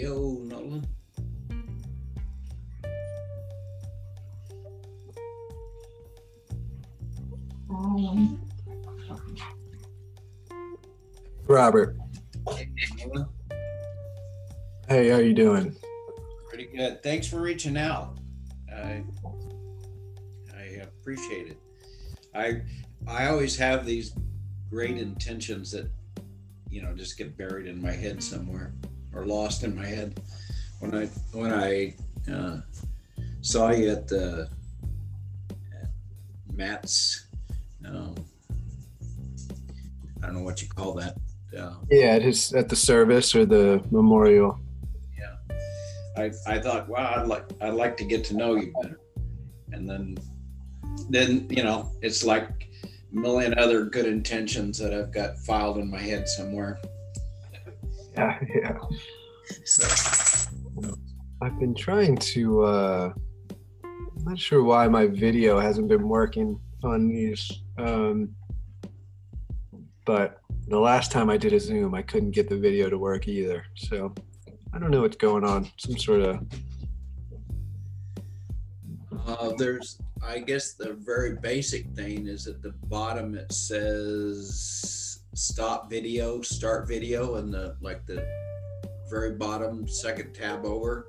Yo, Nolan. Robert. Nolan. Hey, how you doing? Pretty good. Thanks for reaching out. I I appreciate it. I I always have these great intentions that you know just get buried in my head somewhere or lost in my head. When I when I uh, saw you at the at Matt's, um, I don't know what you call that. Uh, Yeah, his at the service or the memorial. Yeah, I, I thought, wow, I'd like I'd like to get to know you better. And then then, you know, it's like a million other good intentions that I've got filed in my head somewhere. Yeah, yeah. So I've been trying to. uh I'm not sure why my video hasn't been working on these. Um, but the last time I did a Zoom, I couldn't get the video to work either. So I don't know what's going on. Some sort of uh, there's I guess the very basic thing is at the bottom it says stop video, start video, and the like the very bottom second tab over.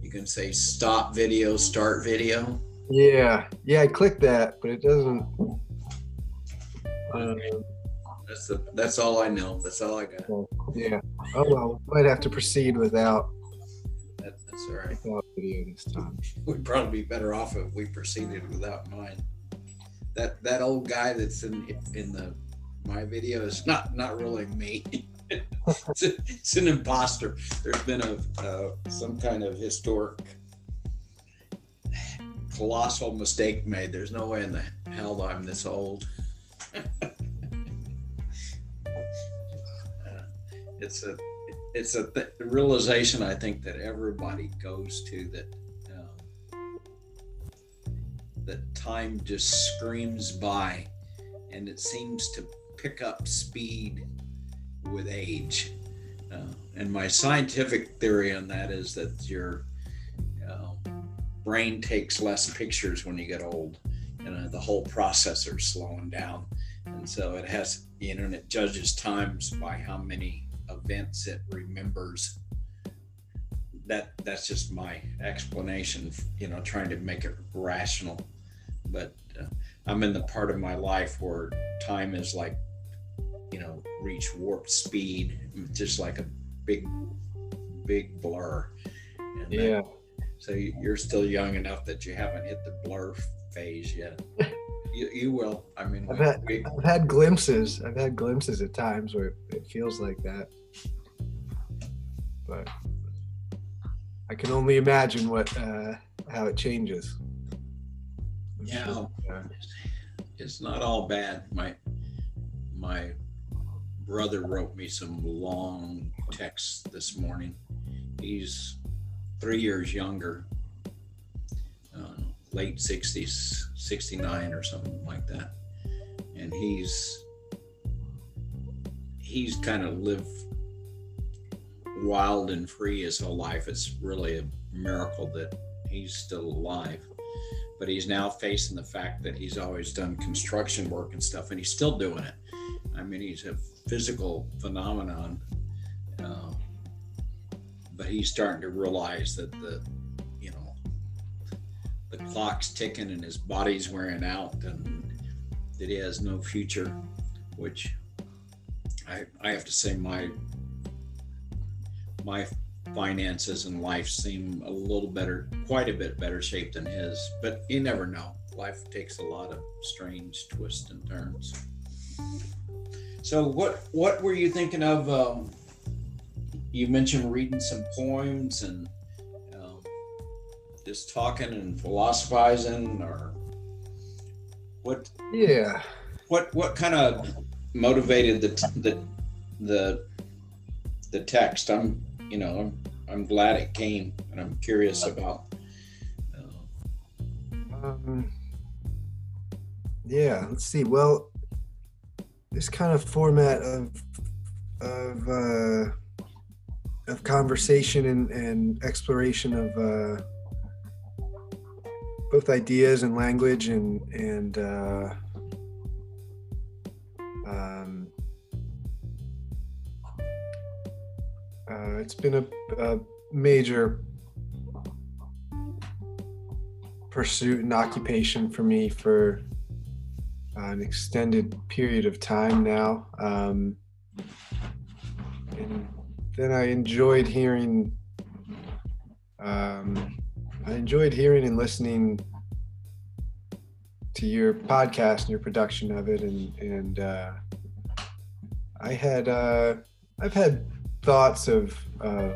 You can say stop video, start video. yeah, yeah. I clicked that, but it doesn't. Um, That's the that's all I know. That's all I got. yeah. Oh well, might have to proceed without That, that's all right. without video this time. We'd probably be better off if we proceeded without mine. That that old guy that's in in the my video is not not really me. it's, a, it's an imposter. There's been a uh, some kind of historic colossal mistake made. There's no way in the hell I'm this old. It's a it's a th- realization I think that everybody goes to that um, that time just screams by, and it seems to pick up speed with age. Uh, and my scientific theory on that is that your uh, brain takes less pictures when you get old, and uh, the whole processor's slowing down, and so it has you know and it judges times by how many events it remembers. That that's just my explanation you know trying to make it rational. But uh, i'm in the part of my life where time is like you know reach warp speed just like a big big blur and Yeah. so you- you're still young enough that you haven't hit the blur phase yet you, you will i mean I've had, we- I've had glimpses. I've had glimpses at times where it feels like that. But I can only imagine what uh, how it changes. I'm Yeah. sure, uh, it's not all bad. My my brother wrote me some long texts this morning. He's three years younger, uh, late sixties, sixty nine or something like that, and he's he's kind of lived wild and free his whole life. It's really a miracle that he's still alive but he's now facing the fact that he's always done construction work and stuff and he's still doing it i mean he's a physical phenomenon uh, but he's starting to realize that the you know the clock's ticking and his body's wearing out and that he has no future which i i have to say my my finances and life seem a little better, quite a bit better shape than his. But you never know. Life takes a lot of strange twists and turns. So, what what were you thinking of? Um, you mentioned reading some poems and um, just talking and philosophizing, or what? yeah. What what kind of motivated the the the the text? I'm you know I'm I'm glad it came, and I'm curious about. Uh, Um, yeah. Let's see. Well, this kind of format of of uh, of conversation and, and exploration of uh, both ideas and language and and uh, um, uh, it's been a, a major pursuit and occupation for me for an extended period of time now. Um, and then I enjoyed hearing um, I enjoyed hearing and listening to your podcast and your production of it, and and uh, I had uh, I've had thoughts of of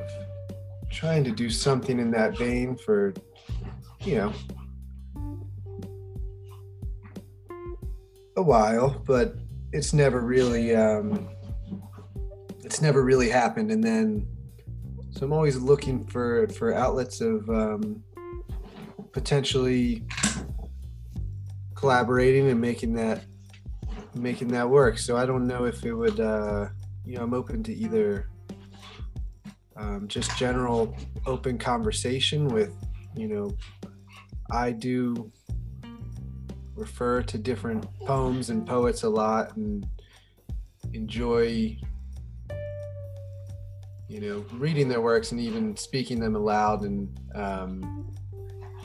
trying to do something in that vein for you know a while, but it's never really um, it's never really happened. And then so I'm always looking for for outlets of um, potentially collaborating and making that making that work. So I don't know if it would, uh, you know, I'm open to either um, just general open conversation with, you know, I do refer to different poems and poets a lot and enjoy you know reading their works and even speaking them aloud and um,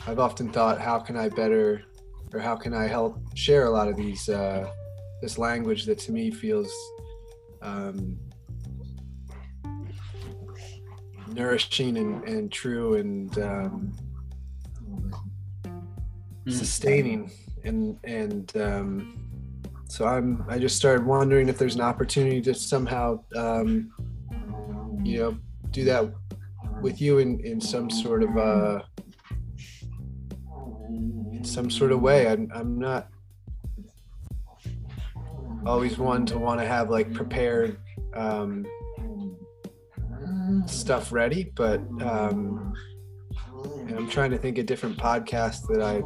I've often thought, how can I better, or how can I help share a lot of these, uh, this language that to me feels um, nourishing and, and true and um, mm. sustaining, and and um, so I'm I just started wondering if there's an opportunity to somehow, um, you know, do that with you in in some sort of. Uh, in some sort of way. I'm, I'm not always one to want to have like prepared um, stuff ready, but um, and I'm trying to think of different podcasts that I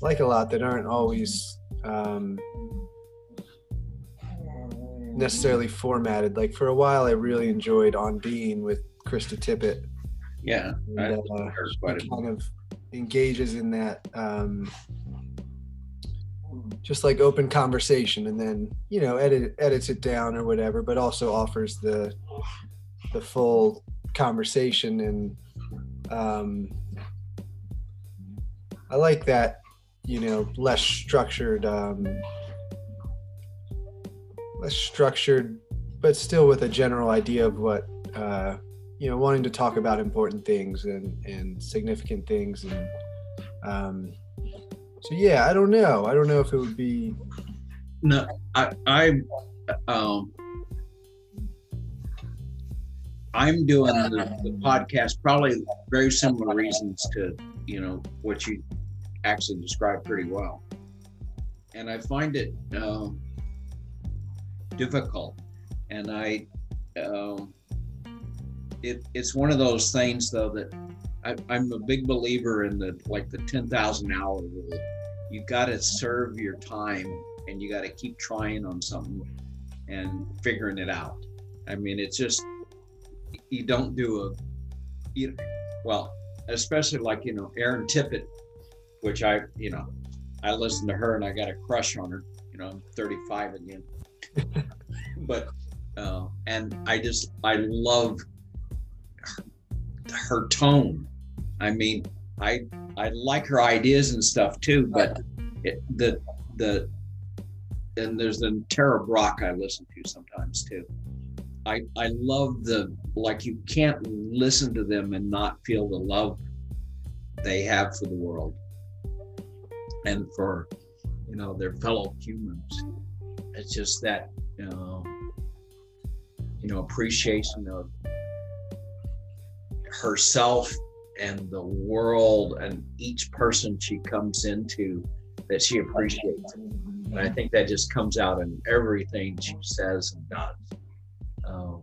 like a lot that aren't always um, necessarily formatted. Like for a while, I really enjoyed On Being with Krista Tippett. Yeah, and, uh, kind of engages in that um, just like open conversation and then you know edit edits it down or whatever but also offers the the full conversation and um, i like that you know less structured um, less structured but still with a general idea of what uh, you know wanting to talk about important things and and significant things and um so yeah i don't know. I don't know if it would be no i i um i'm doing the, the podcast probably very similar reasons to you know what you actually described pretty well and i find it uh, difficult and i um it, it's one of those things though that I, I'm a big believer in the like the 10,000 hour rule. You got to serve your time and you got to keep trying on something and figuring it out. I mean, it's just you don't do a you, well, especially like you know Aaron Tippett, which I you know I listened to her and I got a crush on her. You know, I'm 35 again, but uh, and I just I love her her tone. I mean, I I like her ideas and stuff too, but it, the the and there's the Tara Brach I listen to sometimes too. I I love the like you can't listen to them and not feel the love they have for the world and for you know their fellow humans. It's just that you know, you know appreciation of herself and the world and each person she comes into that she appreciates. And I think that just comes out in everything she says and does. Um,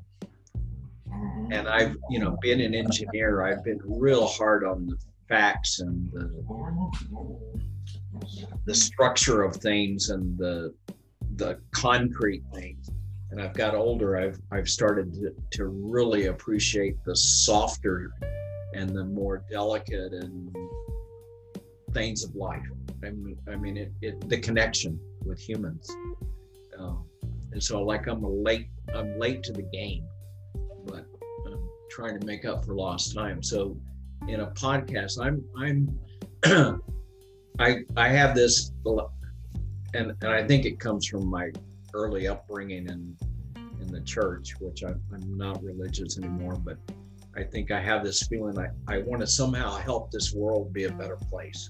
and I've, you know, been an engineer, I've been real hard on the facts and the the structure of things and the the concrete things. and I've got older, I've I've started to, to really appreciate the softer and the more delicate and things of life. I mean, I mean it, it the connection with humans. Um, and so, like, I'm late I'm late to the game, but I'm trying to make up for lost time. So, in a podcast, I'm I'm I I have this, and and I think it comes from my early upbringing in in the church, which I'm, I'm not religious anymore, but I think I have this feeling I, I want to somehow help this world be a better place.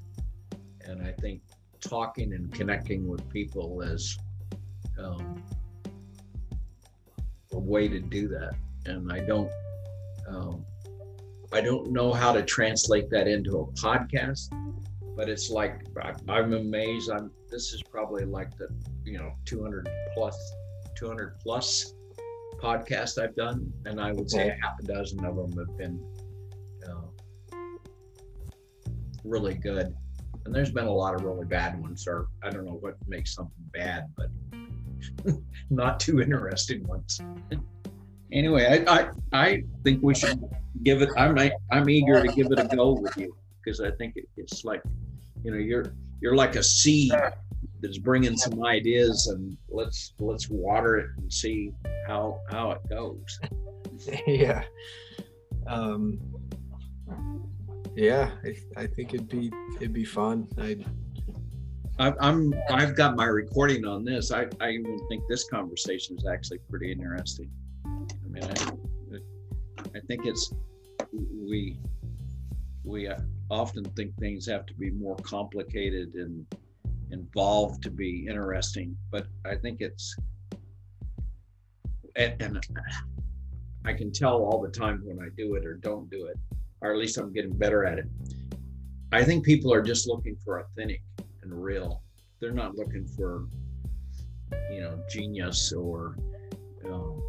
And I think talking and connecting with people is um, a way to do that. And I don't um, I don't know how to translate that into a podcast, but it's like I, am amazed. I'm this is probably like the you know 200 plus 200 plus podcast I've done, and I would say a half a dozen of them have been uh, really good. And there's been a lot of really bad ones, or I don't know what makes something bad, but not too interesting ones. anyway, I, I I think we should give it. I'm I'm eager to give it a go with you because I think it, it's like, you know, you're you're like a seed that's bringing some ideas, and let's let's water it and see how how it goes. yeah. Um, yeah, I, I think it'd be it'd be fun. I'd I'm I've got my recording on this. I, I even think this conversation is actually pretty interesting. I mean, I, I think it's we we often think things have to be more complicated and involved to be interesting, but I think it's and, I can tell all the time when I do it or don't do it, or at least I'm getting better at it. I think people are just looking for authentic and real. They're not looking for, you know, genius or, um,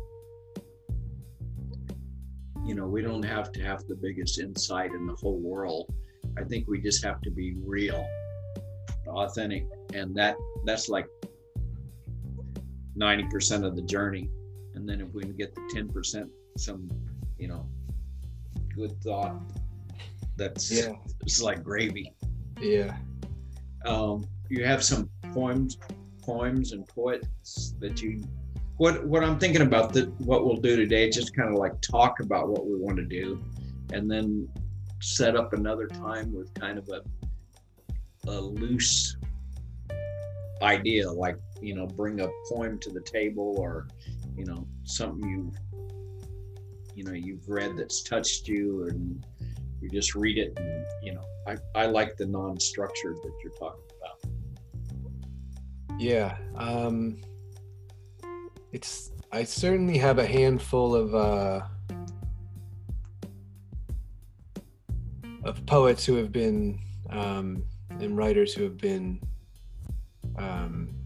you know, we don't have to have the biggest insight in the whole world. I think we just have to be real, authentic, and that that's like 90% of the journey. And then if we can get the 10%, some, you know, good thought, that's yeah. it's like gravy. Yeah. Um, you have some poems, poems and poets that you. What what I'm thinking about that what we'll do today, just kind of like talk about what we want to do, and then set up another time with kind of a a loose idea, like you know, bring a poem to the table or you know something you you know you've read that's touched you and you just read it and you know i, I like the non-structured that you're talking about. Yeah um it's i certainly have a handful of uh of poets who have been um and writers who have been um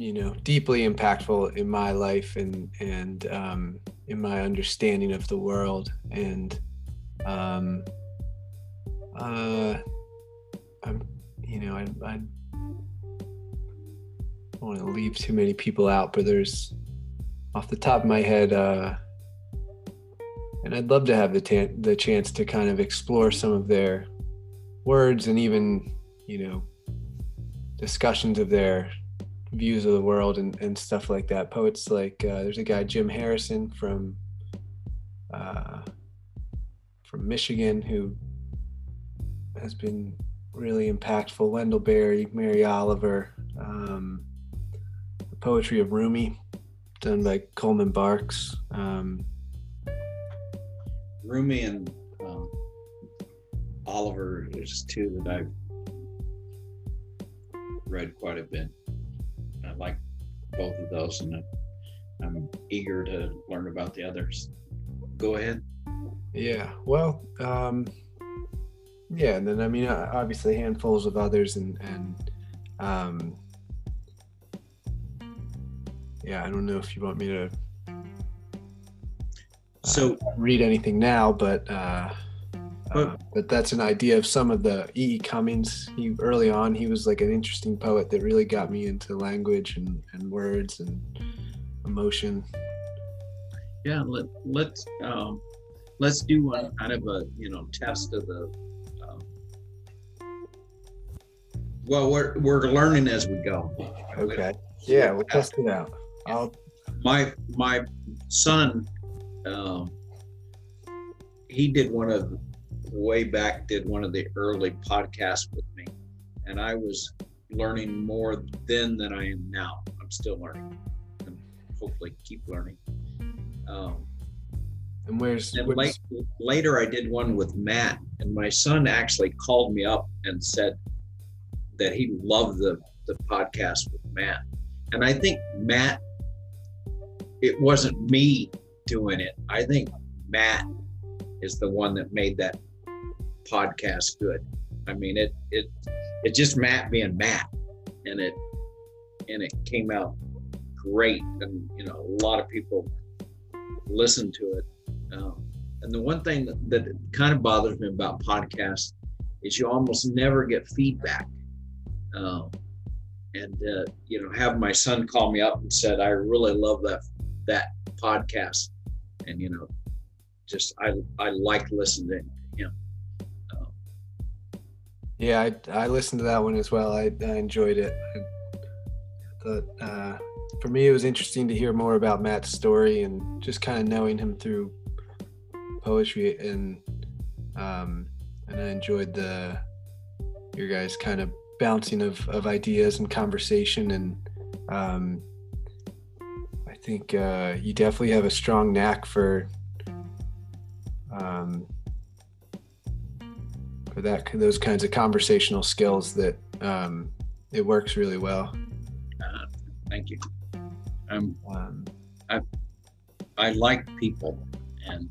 you know deeply impactful in my life and and um, in my understanding of the world. And um, uh, I'm you know I, I don't want to leave too many people out but there's off the top of my head uh, and I'd love to have the ta- the chance to kind of explore some of their words and even you know discussions of their views of the world and, and stuff like that. Poets like uh, there's a guy Jim Harrison from uh, from Michigan who has been really impactful. Wendell Berry, Mary Oliver, um, the poetry of Rumi, done by Coleman Barks. Um, Rumi and um, Oliver is two that I've read quite a bit I like both of those, and I'm eager to learn about the others. Go ahead. Yeah. Well, um, yeah, and then I mean, obviously handfuls of others, and and um, yeah, I don't know if you want me to. So read anything now, but uh, Uh, but that's an idea of some of the E. E. Cummings. He early on, he was like an interesting poet that really got me into language and, and words and emotion. Yeah, let let's um, let's do one kind of a you know test of the. Um, well, we're we're learning as we go. Okay. Yeah, we'll test it out. I'll. My my son, um, he did one of way back did one of the early podcasts with me, and I was learning more then than I am now. I'm still learning, and hopefully keep learning. Um, and where's, and where's late, later I did one with Matt, and my son actually called me up and said that he loved the the podcast with Matt, and I think Matt, it wasn't me doing it. I think Matt is the one that made that podcast good. I mean, it it it's just Matt being Matt, and it and it came out great, and you know a lot of people listened to it. Um, and the one thing that, that kind of bothers me about podcasts is you almost never get feedback. Um, and uh, you know, have my son call me up and said, "I really love that that podcast," and you know, just I I like listening to him. Um, Yeah, I, I listened to that one as well. I, I enjoyed it. I thought, uh, for me, it was interesting to hear more about Matt's story and just kind of knowing him through poetry and um, and I enjoyed the your guys kind of bouncing of, of ideas and conversation and um, think uh, you definitely have a strong knack for um, for that those kinds of conversational skills that um, it works really well. uh, thank you. Um, Um, I like people, and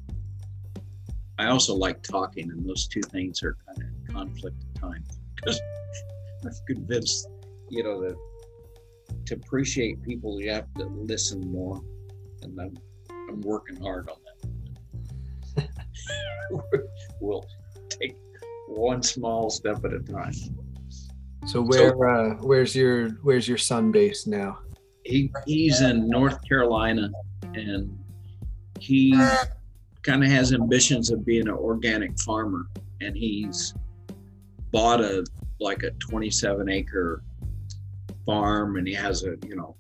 I also like talking, and those two things are kind of in conflict at times because I'm convinced, you know, that to appreciate people, you have to listen more, and I'm I'm working hard on that. we'll take one small step at a time. so where uh, where's your where's your son based now? he he's in North Carolina and he kind of has ambitions of being an organic farmer and he's bought a like a 27 acre farm and he has a you know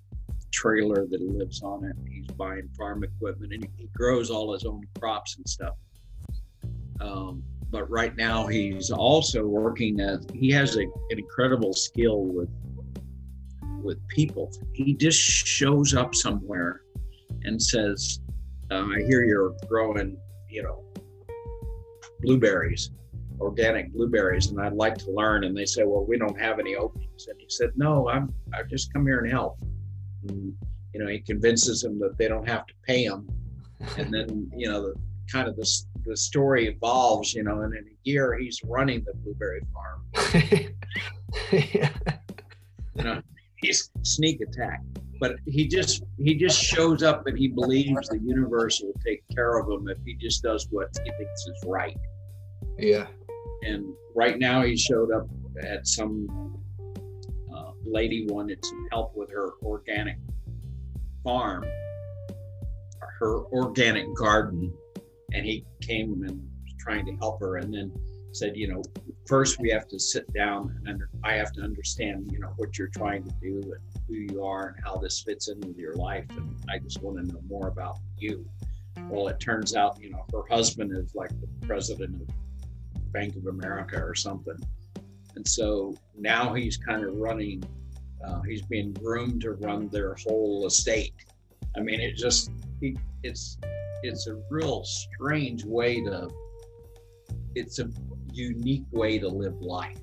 trailer that he lives on it. He's buying farm equipment and he, he grows all his own crops and stuff. Um, but right now he's also working as he has a, an incredible skill with with people. He just shows up somewhere and says, uh, "I hear you're growing, you know, blueberries, organic blueberries, and I'd like to learn." And they say, "Well, we don't have any openings." And he said, "No, I'm I've just come here and help." And, you know, he convinces them that they don't have to pay him, and then you know, the kind of the the story evolves. You know, and in a year he's running the blueberry farm. yeah. you know he's sneak attack but he just he just shows up and he believes the universe will take care of him if he just does what he thinks is right yeah. And right now he showed up at some uh, lady wanted some help with her organic farm her organic garden. And he came and was trying to help her and then said you know first we have to sit down and under, i have to understand you know what you're trying to do and who you are and how this fits in with your life. And i just want to know more about you. Well it turns out you know her husband is like the president of bank of america or something. And so now he's kind of running uh, he's being groomed to run their whole estate. I mean it just he, it's it's a real strange way to it's a unique way to live life.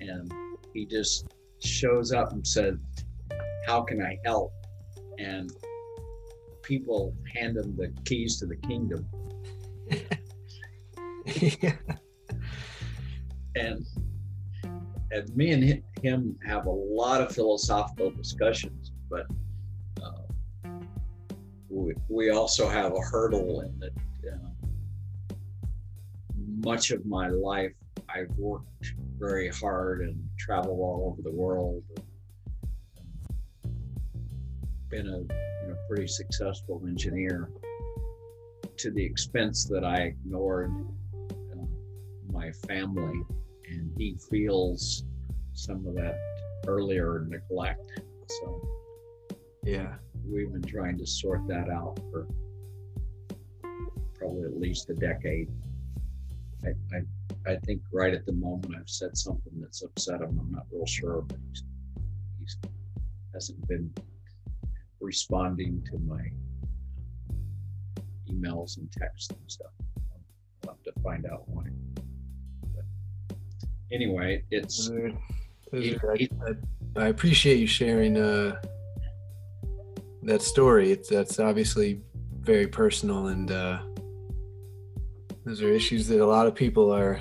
And he just shows up and says how can i help? And people hand him the keys to the kingdom and and me and him have a lot of philosophical discussions but uh, we, we also have a hurdle in that uh, much of my life, I've worked very hard and traveled all over the world. Been a you know, pretty successful engineer to the expense that I ignored my family, and he feels some of that earlier neglect. So, yeah, we've been trying to sort that out for probably at least a decade. I, I, I think right at the moment I've said something that's upset him. I'm not real sure, but he's, he's hasn't been responding to my emails and texts and stuff. I'll have to find out why. Anyway, it's. Those are- those are- I, I- I appreciate you sharing uh, that story. It's that's obviously very personal, and uh, those are issues that a lot of people are.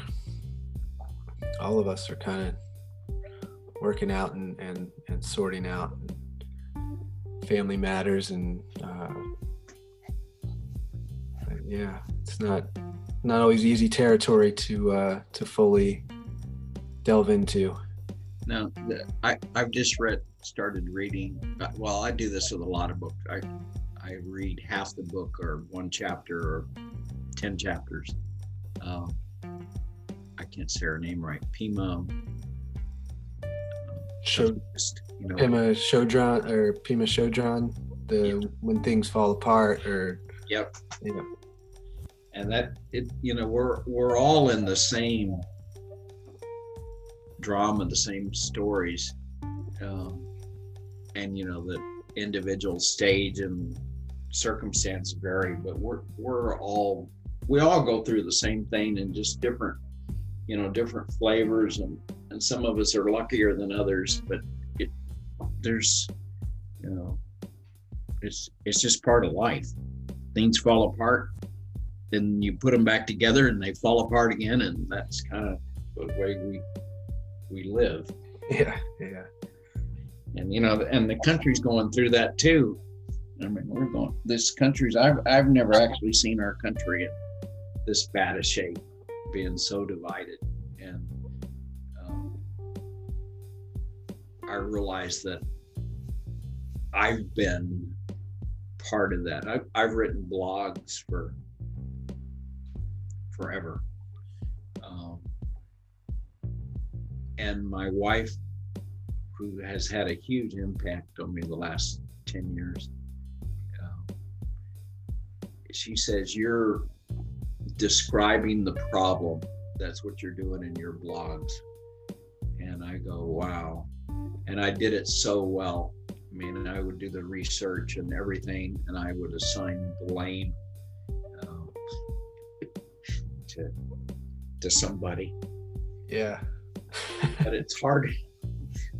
All of us are kind of working out and and and sorting out family matters, and uh, yeah, it's not not always easy territory to uh, to fully delve into. No, I, I've just read, started reading. uh, Well, I do this with a lot of books. I, I read half the book or one chapter or 10 chapters. Um, I can't say her name right. Pema. Show, just, you know, Pema Chödrön or Pema Chödrön, the when things fall apart or Yep. Yeah. And that it, you know, we're we're all in the same drama, the same stories, um, and you know the individual stage and circumstance vary, but we're we're all we all go through the same thing in just different, you know, different flavors, and and some of us are luckier than others, but it there's, you know, it's it's just part of life. Things fall apart then you put them back together and they fall apart again and that's kind of the way we we live. Yeah, yeah, and you know and the country's going through that too. I mean we're going this country's i've, I've never actually seen our country in this bad a shape being so divided. And um, i realize that i've been part of that. I've, I've written blogs for forever and my wife who has had a huge impact on me the last 10 years. Um, she says, You're describing the problem. That's what you're doing in your blogs. And I go, Wow. And I did it so well. I mean, I would do the research and everything, and I would assign blame um, to, to somebody yeah, but it's hard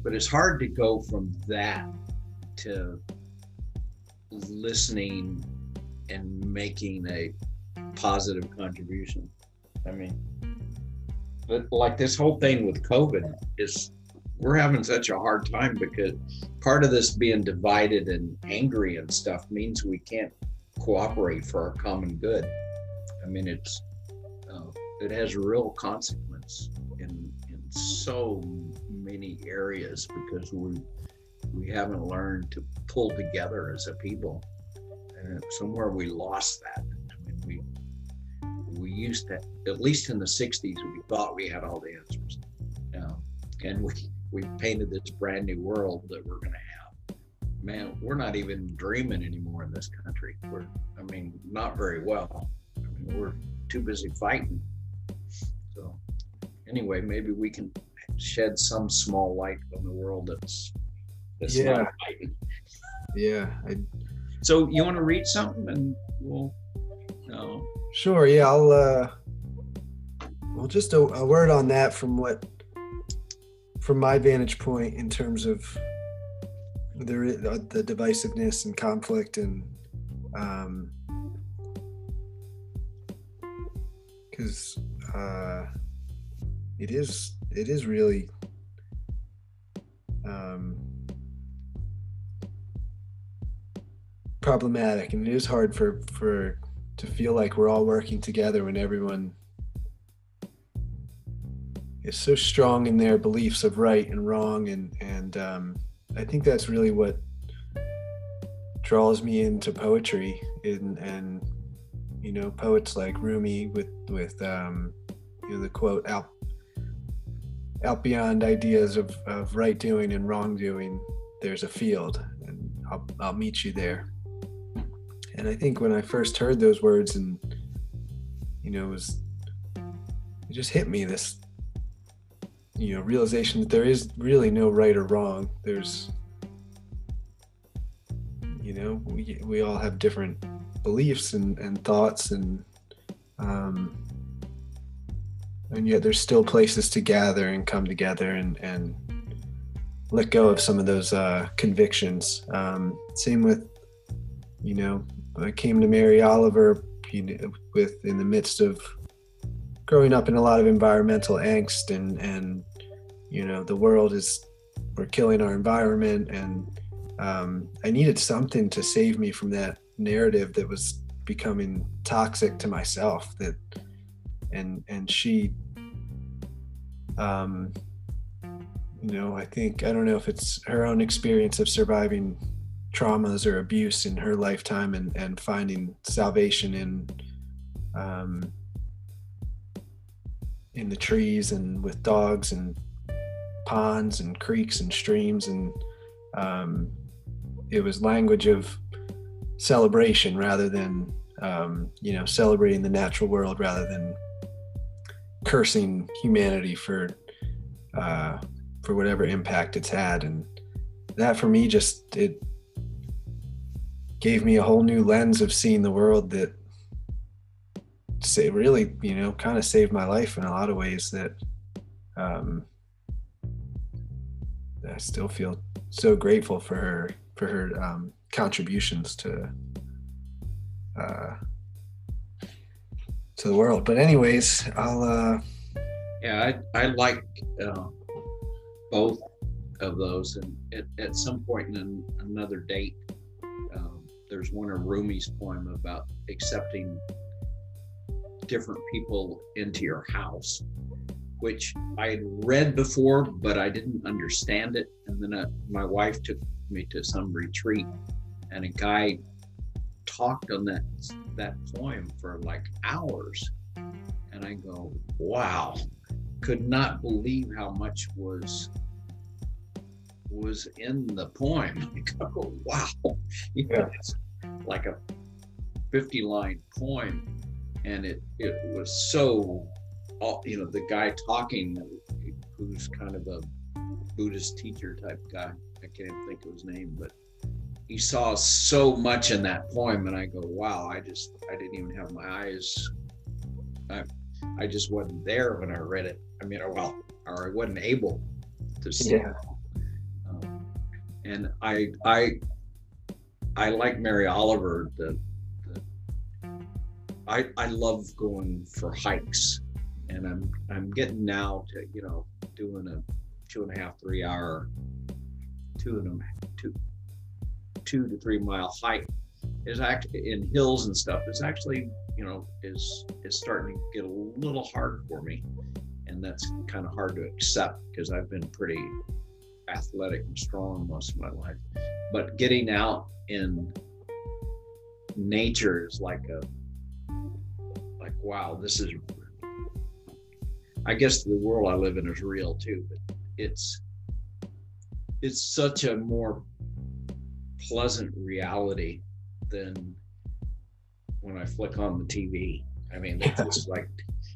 but it's hard to go from that to listening and making a positive contribution. I mean but like this whole thing with covid is we're having such a hard time because part of this being divided and angry and stuff means we can't cooperate for our common good. I mean it's uh, it has real consequence so many areas because we we haven't learned to pull together as a people. And somewhere we lost that i mean we we used to at least in the 60s we thought we had all the answers. And we we painted this brand new world that we're going to have. Man we're not even dreaming anymore in this country. We're i mean not very well. I mean we're too busy fighting. So anyway, maybe we can shed some small light on the world that's that's Yeah. not fighting. yeah. I, So you want to read something, and we'll. No. sure. Yeah, I'll. uh Well, just a, a word on that from what, from my vantage point in terms of the uh, the divisiveness and conflict and um because uh it is it is really um problematic and it is hard for for to feel like we're all working together when everyone is so strong in their beliefs of right and wrong and and um, I think that's really what draws me into poetry and and you know poets like Rumi with with um, you know the quote out out beyond ideas of, of right doing and wrong doing there's a field and I'll, I'll meet you there. And I think when I first heard those words and you know it was it just hit me this you know realization that there is really no right or wrong. There's you know we, we all have different beliefs and, and thoughts and um, and yet there's still places to gather and come together and and let go of some of those uh, convictions. Um, same with you know i came to mary oliver you know, with in the midst of growing up in a lot of environmental angst and and you know the world is we're killing our environment. And um, i needed something to save me from that narrative that was becoming toxic to myself that and and she um you know i think i don't know if it's her own experience of surviving traumas or abuse in her lifetime and and finding salvation in um in the trees and with dogs and ponds and creeks and streams and um, it was language of celebration rather than um, you know celebrating the natural world rather than cursing humanity for uh, for whatever impact it's had. And that for me just it gave me a whole new lens of seeing the world that say really you know kind of saved my life in a lot of ways that um, I still feel so grateful for her for her um, contributions to uh, to the world. But anyways, I'll. Uh, yeah, I I like uh, both of those, and at, at some point in another date, um, there's one of Rumi's poem about accepting different people into your house, which I had read before, but I didn't understand it. And then uh, my wife took me to some retreat, and a guy talked on that that poem for like hours, and I go, "Wow!" Could not believe how much was was in the poem. I go, "Wow!" You know, it's like a 50 line poem and it it was so you know the guy talking who's kind of a buddhist teacher type guy i can't think of his name but he saw so much in that poem and i go wow i just i didn't even have my eyes i, I just wasn't there when i read it. I mean well or i wasn't able to see yeah. it. Um, and i i i like mary oliver the I, I love going for hikes. And I'm I'm getting now to you know doing a two and a half three hour two and a two two to three mile hike is actually in hills and stuff is actually you know is is starting to get a little hard for me and that's kind of hard to accept because I've been pretty athletic and strong most of my life but getting out in nature is like a like wow, this is. I guess the world I live in is real too, but it's it's such a more pleasant reality than when I flick on the TV. I mean, it's just like,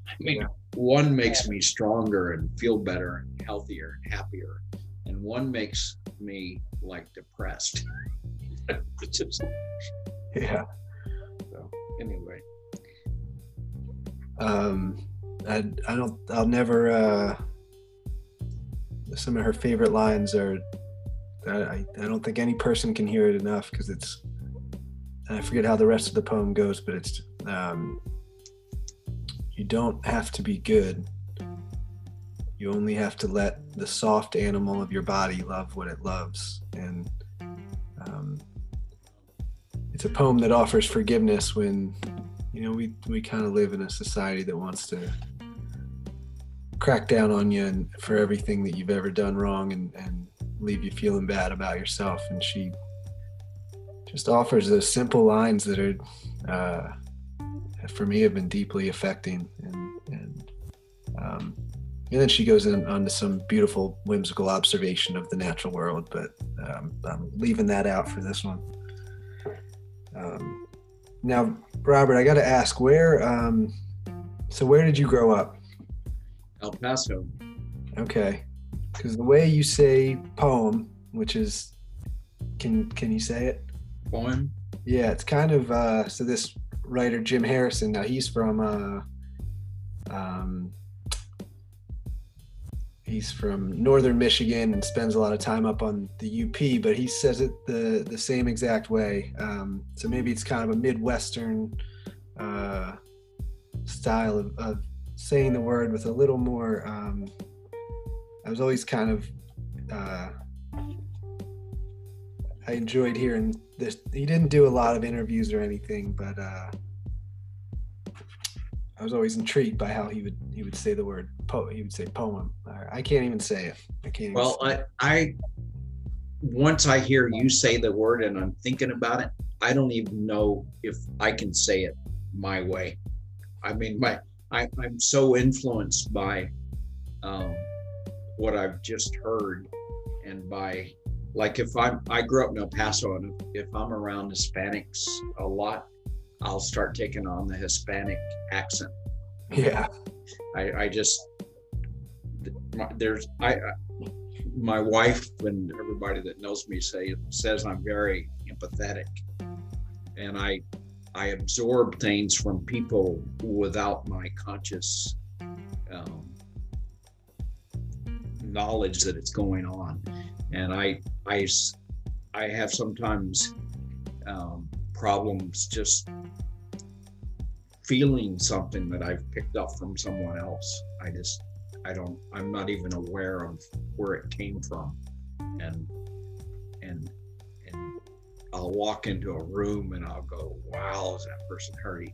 I mean, yeah. one makes me stronger and feel better and healthier and happier, and one makes me like depressed. it's just, yeah. So anyway, um, I I don't I'll never. Uh, some of her favorite lines are. I I don't think any person can hear it enough because it's. I forget how the rest of the poem goes, but it's. Um, you don't have to be good. You only have to let the soft animal of your body love what it loves, and um, it's a poem that offers forgiveness when you know we we kind of live in a society that wants to crack down on you and for everything that you've ever done wrong and, and leave you feeling bad about yourself. And she just offers those simple lines that are, uh, for me, have been deeply affecting. And, and, um, and then she goes in onto some beautiful, whimsical observation of the natural world, but um, I'm leaving that out for this one. Um, now, Robert, I got to ask, where? Um, so, where did you grow up? El Paso. Okay, because the way you say poem, which is, can can you say it? Poem. Yeah, it's kind of uh, so. This writer Jim Harrison. Now he's from uh, um, he's from northern Michigan and spends a lot of time up on the UP, but he says it the the same exact way. Um, so maybe it's kind of a midwestern uh, style of, of, saying the word with a little more. Um, I was always kind of. Uh, I enjoyed hearing this. He didn't do a lot of interviews or anything, but uh, I was always intrigued by how he would he would say the word po. He would say poem. I can't even say it. I can't. well, I I once I hear you say the word and I'm thinking about it, I don't even know if I can say it my way. I mean, my I, I'm so influenced by um, what I've just heard, and by like if I'm I grew up in El Paso, and if, I'm around Hispanics a lot, I'll start taking on the Hispanic accent. Yeah. I, I just there's I my wife and everybody that knows me say says I'm very empathetic, and I I absorb things from people without my conscious knowledge that it's going on, and I I I have sometimes um, problems just feeling something that I've picked up from someone else. I just, I don't, I'm not even aware of where it came from. And, and, and I'll walk into a room and I'll go, wow, is that person hurting?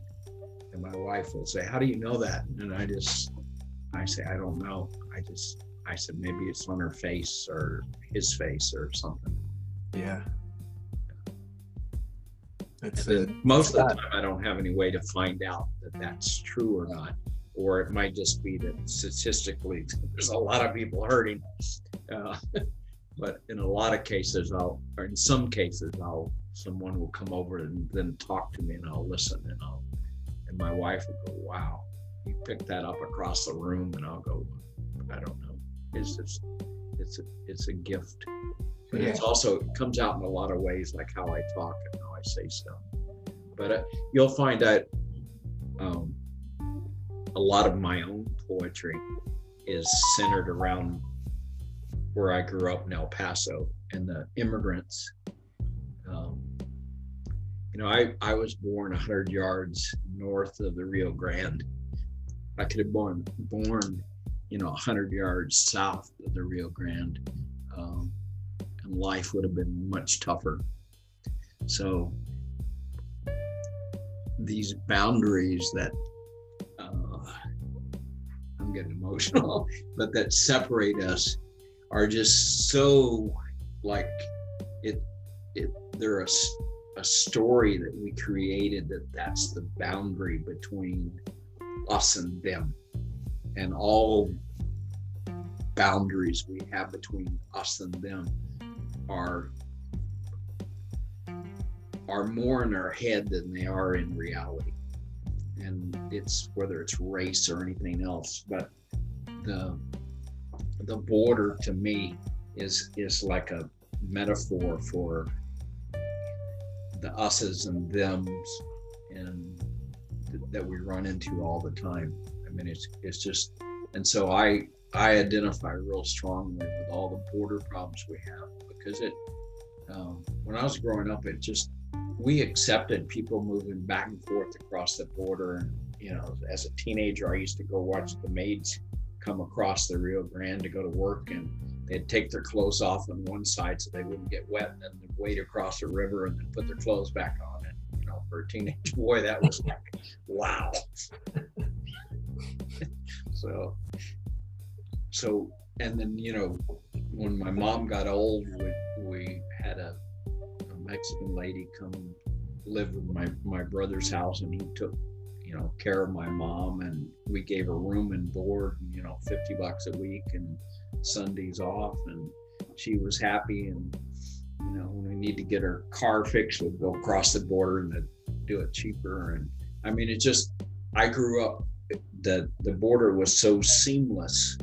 And my wife will say, how do you know that? And I just, I say, I don't know. I just, I said, maybe it's on her face or his face or something. Yeah. That's it. Most of the time, I don't have any way to find out that that's true or not. Or it might just be that statistically, there's a lot of people hurting. Uh, but in a lot of cases, I'll, or in some cases, I'll, someone will come over and then talk to me and I'll listen and I'll, and my wife will go, wow, you picked that up across the room. And I'll go, I don't know. It's just, it's a, it's a gift. But yeah. it's also, it comes out in a lot of ways, like how I talk and how I say stuff. But uh, you'll find that um, a lot of my own poetry is centered around where I grew up in El Paso and the immigrants. Um, you know, I, I was born 100 yards north of the Rio Grande. I could have born born, you know, 100 yards south of the Rio Grande, um, and life would have been much tougher. So these boundaries that uh, I'm getting emotional, but that separate us are just so like it. It they're a, a story that we created that that's the boundary between us and them, and all boundaries we have between us and them are are more in our head than they are in reality. And it's whether it's race or anything else, but the the border to me is is like a metaphor for the us's and them's and th- that we run into all the time. I mean, it's it's just, and so I I identify real strongly with all the border problems we have because it. Um, when I was growing up, it just we accepted people moving back and forth across the border. And, you know, as a teenager, I used to go watch the maids come across the Rio Grande to go to work and they'd take their clothes off on one side so they wouldn't get wet and then they'd wade across the river and then put their clothes back on. And, you know, for a teenage boy, that was like, wow. so, so and then you know when my mom got old, we, we had a, a Mexican lady come live with my my brother's house, and he took you know care of my mom, and we gave her room and board, you know, fifty bucks a week and Sundays off, and she was happy. And you know, when we need to get her car fixed, we'd go across the border and do it cheaper. And I mean, it just I grew up the the border was so seamless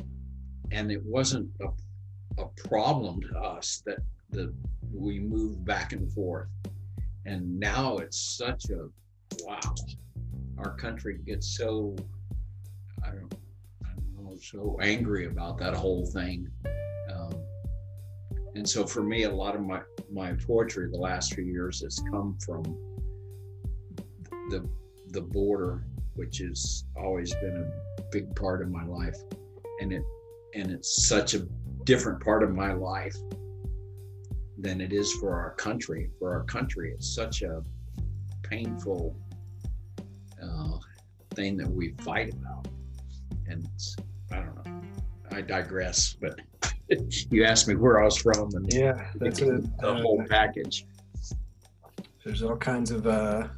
and it wasn't a, a problem to us that the we moved back and forth. And now it's such a wow our country gets so i don't know so angry about that whole thing. Um, and so for me a lot of my my poetry the last few years has come from the the border which has always been a big part of my life. And it and it's such a different part of my life than it is for our country. For our country it's such a painful uh, thing that we fight about. And i don't know. I digress but you asked me where i was from and yeah that's a, the uh, whole package. there's all kinds of uh,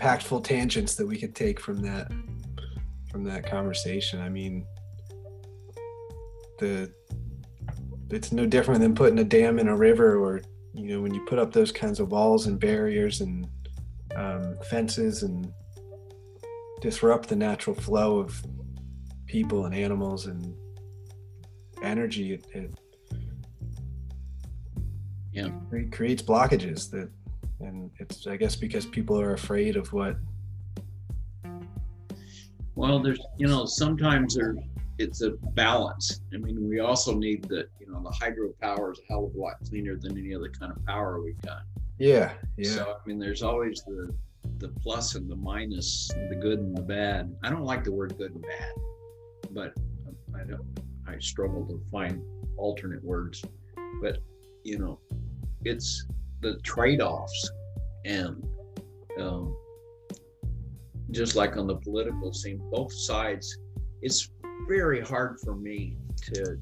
impactful tangents that we could take from that from that conversation. I mean, the it's no different than putting a dam in a river, or you know, when you put up those kinds of walls and barriers and um, fences and disrupt the natural flow of people and animals and energy. It, it yeah it creates blockages that and it's i guess because people are afraid of what well there's you know sometimes there it's a balance. I mean we also need the you know the hydropower is a hell of a lot cleaner than any other kind of power we've got. Yeah yeah. So i mean there's always the the plus and the minus the good and the bad. I don't like the word good and bad but i don't i struggle to find alternate words. But you know it's the trade-offs and um, just like on the political scene both sides it's very hard for me to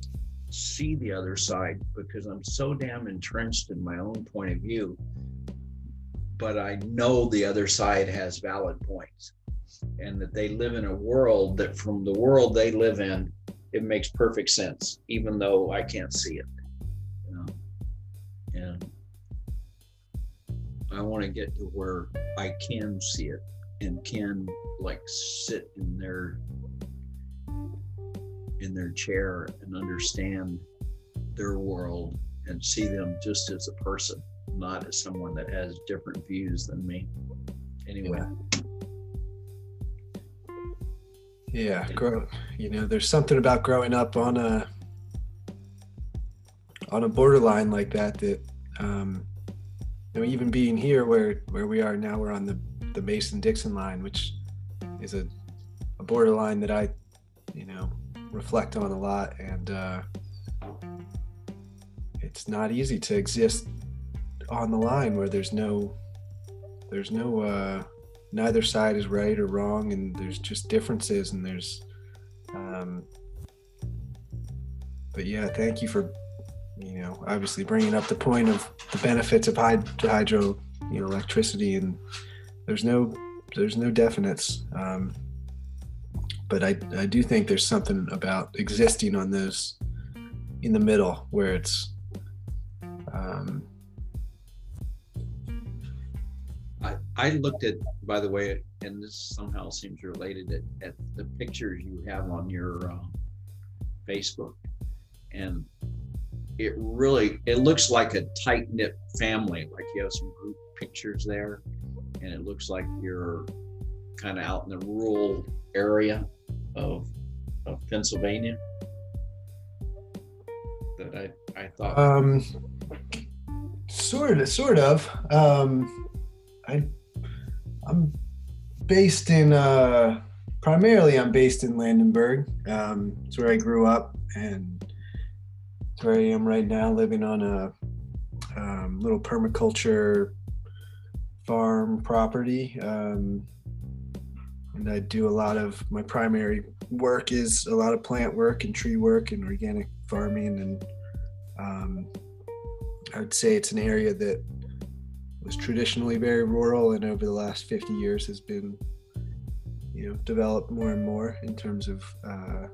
see the other side because i'm so damn entrenched in my own point of view but i know the other side has valid points and that they live in a world that from the world they live in it makes perfect sense even though i can't see it I want to get to where I can see it and can like sit in their in their chair and understand their world and see them just as a person, not as someone that has different views than me. Anyway. Yeah, grow. You know, there's something about growing up on a on a borderline like that that um, know, even being here where where we are now, we're on the the Mason Dixon line, which is a, a borderline that I, you know, reflect on a lot, and uh, it's not easy to exist on the line where there's no there's no uh, neither side is right or wrong, and there's just differences, and there's um, but yeah, thank you for you know, obviously bringing up the point of the benefits of hydro, you know, electricity, and there's no there's no definites. Um, but I I do think there's something about existing on those in the middle where it's. Um, I, I looked at, by the way, and this somehow seems related at, at the pictures you have on your uh, Facebook, and it really it looks like a tight knit family. Like you have some group pictures there, and it looks like you're kind of out in the rural area of of Pennsylvania. That I I thought. Um, sort of, sort of. Um, I I'm based in uh, primarily I'm based in Landenberg. Um, it's where I grew up and where I am right now, living on a um, little permaculture farm property. Um, and I do a lot of my primary work is a lot of plant work and tree work and organic farming and um, I would say it's an area that was traditionally very rural and over the last 50 years has been you know developed more and more in terms of uh,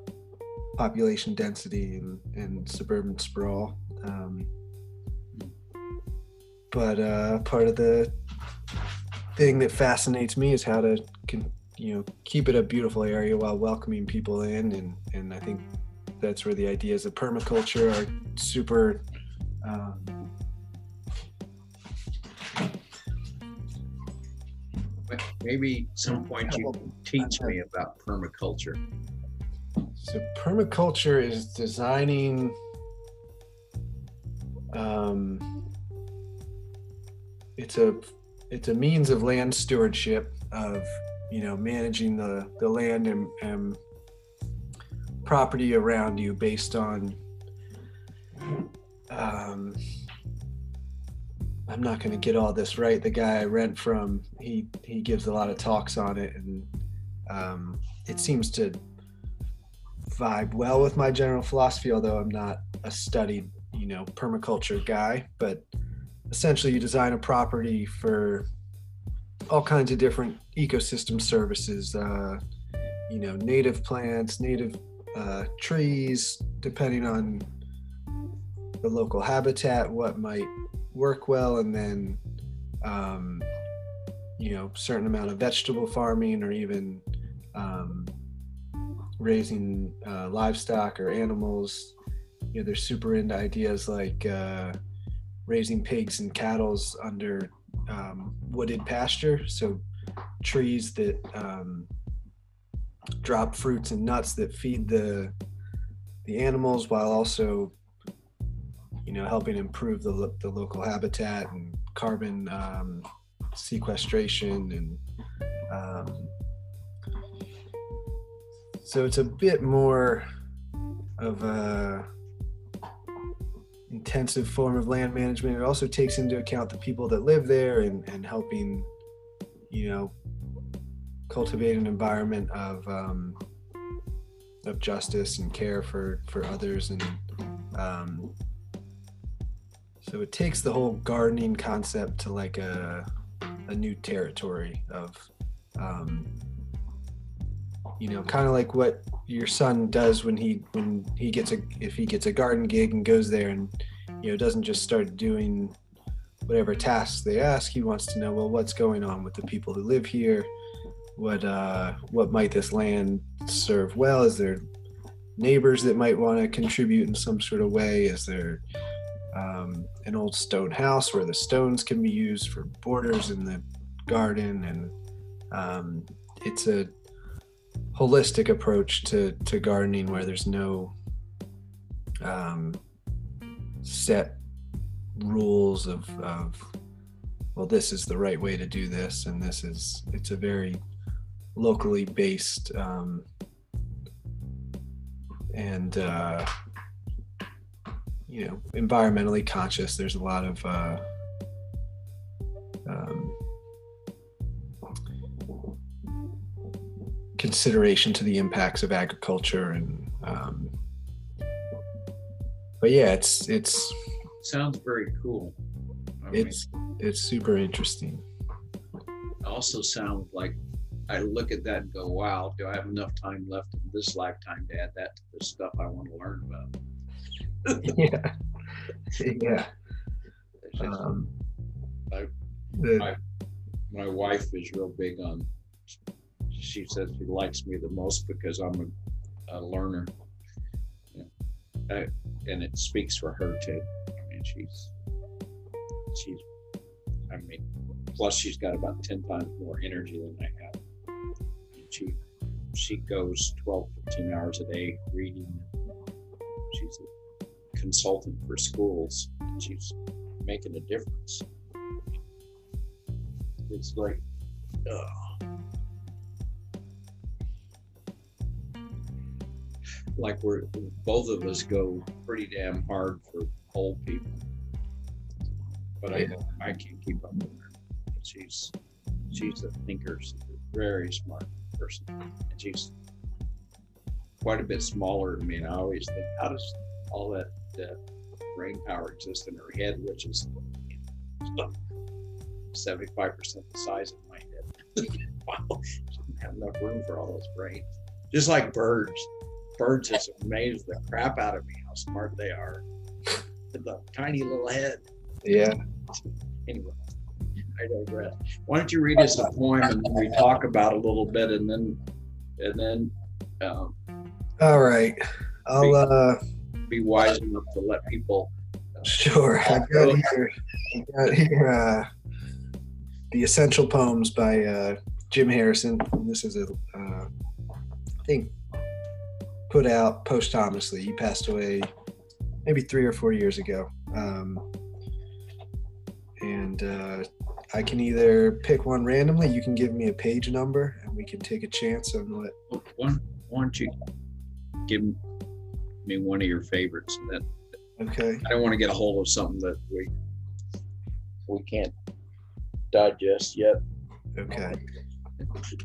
population density and, and suburban sprawl. Um, but uh, part of the thing that fascinates me is how to con- you know keep it a beautiful area while welcoming people in. And and I think that's where the ideas of permaculture are super um, maybe some point you can teach me about permaculture so permaculture is designing um, it's a it's a means of land stewardship of you know managing the the land and, and property around you based on um, I'm not going to get all this right. The guy I rent from, he he gives a lot of talks on it, and um, it seems to vibe well with my general philosophy. Although I'm not a studied, you know, permaculture guy, but essentially, you design a property for all kinds of different ecosystem services. Uh, you know, native plants, native uh, trees, depending on the local habitat, what might work well, and then um, you know, certain amount of vegetable farming or even um, raising uh, livestock or animals. You know, they're super into ideas like uh, raising pigs and cattle under um, wooded pasture. So trees that um, drop fruits and nuts that feed the the animals while also you know helping improve the, the local habitat and carbon um, sequestration and um, so it's a bit more of a intensive form of land management. It also takes into account the people that live there and, and helping you know cultivate an environment of um, of justice and care for for others. And um, so it takes the whole gardening concept to like a a new territory of um, you know kind of like what your son does when he when he gets a if he gets a garden gig and goes there and you know doesn't just start doing whatever tasks they ask he wants to know well what's going on with the people who live here? What uh what might this land serve well? Is there neighbors that might want to contribute in some sort of way? Is there um, an old stone house where the stones can be used for borders in the garden? And um, it's a holistic approach to, to gardening where there's no um, set rules of, of well this is the right way to do this and this is it's a very locally based um, and uh, you know environmentally conscious. There's a lot of uh, um, consideration to the impacts of agriculture and um, but yeah it's it's sounds very cool I it's mean, it's super interesting also sounds like I look at that and go, wow, do I have enough time left in this lifetime to add that to the stuff I want to learn about? yeah. Yeah. Um, I, the, my, my wife is real big on, she says she likes me the most because I'm a, a learner. Yeah. I, and it speaks for her too. I mean, she's, she's, I mean, plus she's got about 10 times more energy than I have she she goes 12 15 hours a day reading she's a consultant for schools she's making a difference it's like uh, like we're both of us go pretty damn hard for old people but i i can't keep up with her she's she's a thinker she's a very smart person, and she's quite a bit smaller than me. And I always think, how does all that uh, brain power exist in her head, which is 75% the size of my head? wow, she didn't have enough room for all those brains. Just like birds. Birds has amaze the crap out of me how smart they are. The tiny little head. Yeah. Anyway, I digress. Why don't you read us a poem and then we talk about a little bit and then and then um, All right. I'll uh be wise enough to let people. sure. I got here I got here uh The Essential Poems by uh Jim Harrison. And this is a uh I think put out posthumously. He passed away maybe three or four years ago. Um and uh I can either pick one randomly, you can give me a page number and we can take a chance on what One, why don't you give me one of your favorites? Then okay. I don't want to get a hold of something that we we can't digest yet. Okay.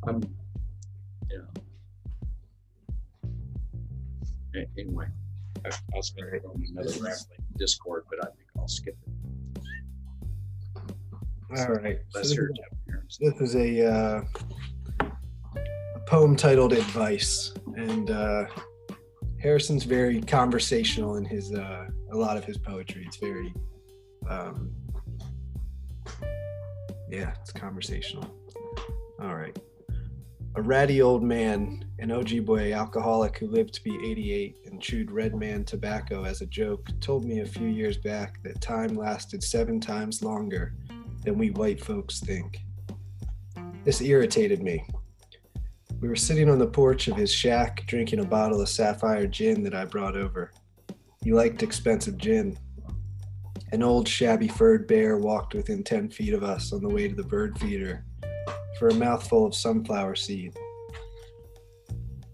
I'm, yeah. Anyway, I, I was going to go on another rambling Discord, but I think I'll skip it. All right. So Let's this, hear this is a, uh, a poem titled Advice. And uh, Harrison's very conversational in his uh, a lot of his poetry. It's very um, yeah, it's conversational. All right. A ratty old man, an Ojibwe alcoholic who lived to be 88 and chewed red man tobacco as a joke, told me a few years back that time lasted seven times longer than we white folks think. This irritated me. We were sitting on the porch of his shack drinking a bottle of sapphire gin that I brought over. He liked expensive gin. An old shabby furred bear walked within 10 feet of us on the way to the bird feeder for a mouthful of sunflower seed.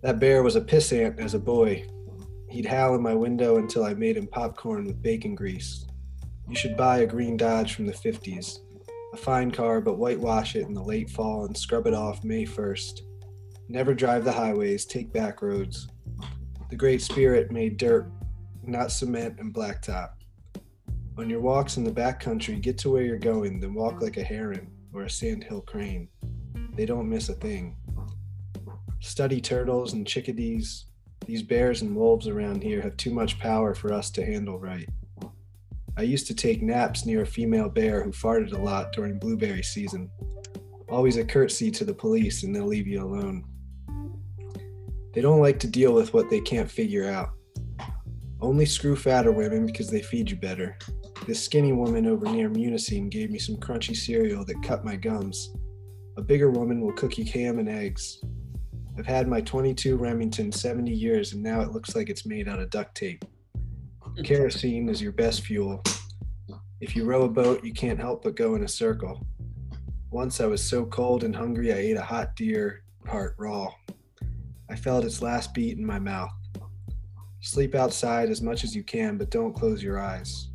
That bear was a pissant as a boy. He'd howl in my window until I made him popcorn with bacon grease. You should buy a green Dodge from the 50s. A fine car, but whitewash it in the late fall and scrub it off May 1st. Never drive the highways, take back roads. The Great Spirit made dirt, not cement and blacktop. On your walks in the backcountry, get to where you're going, then walk like a heron or a sandhill crane. They don't miss a thing. Study turtles and chickadees. These bears and wolves around here have too much power for us to handle right. I used to take naps near a female bear who farted a lot during blueberry season. Always a curtsy to the police and they'll leave you alone. They don't like to deal with what they can't figure out. Only screw fatter women because they feed you better. This skinny woman over near Munising gave me some crunchy cereal that cut my gums. A bigger woman will cook you ham and eggs. I've had my 22 Remington 70 years and now it looks like it's made out of duct tape. Kerosene is your best fuel. If you row a boat, you can't help but go in a circle. Once I was so cold and hungry, I ate a hot deer heart raw. I felt its last beat in my mouth. Sleep outside as much as you can, but don't close your eyes.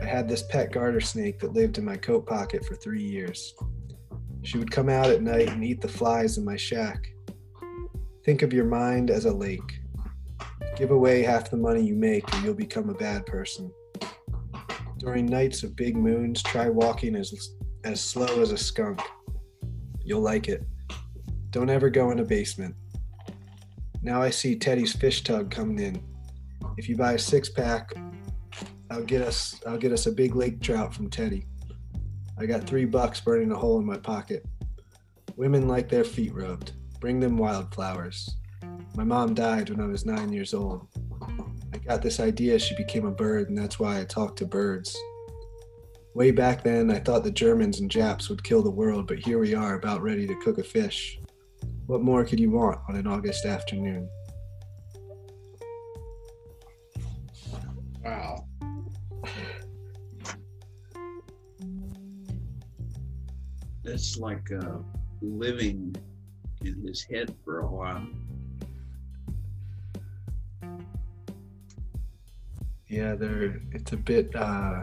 I had this pet garter snake that lived in my coat pocket for three years. She would come out at night and eat the flies in my shack. Think of your mind as a lake. Give away half the money you make, or you'll become a bad person. During nights of big moons, try walking as, as slow as a skunk. You'll like it. Don't ever go in a basement. Now I see Teddy's fish tug coming in. If you buy a six pack, I'll get us I'll get us a big lake trout from Teddy. I got three bucks burning a hole in my pocket. Women like their feet rubbed. Bring them wildflowers. My mom died when I was nine years old. I got this idea she became a bird, and that's why I talk to birds. Way back then, I thought the Germans and Japs would kill the world, but here we are, about ready to cook a fish. What more could you want on an August afternoon? Wow. That's like uh, living in his head for a while. Yeah, they're it's a bit uh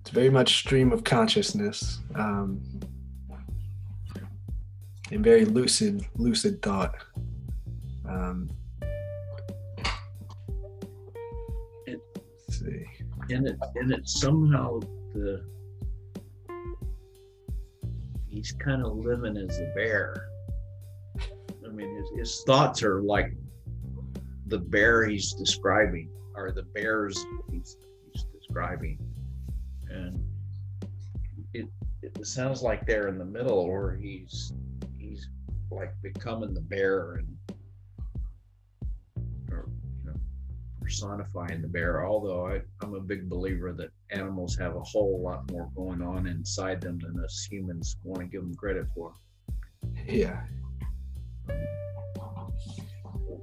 it's very much stream of consciousness. Um and very lucid, lucid thought. Um, It- see. and it and it somehow the he's kind of living as a bear. I mean, his, his thoughts are like the bear he's describing, or the bears he's, he's describing, and it it sounds like they're in the middle, or he's he's like becoming the bear and personifying the bear. Although I, I'm a big believer that animals have a whole lot more going on inside them than us humans want to give them credit for. Yeah,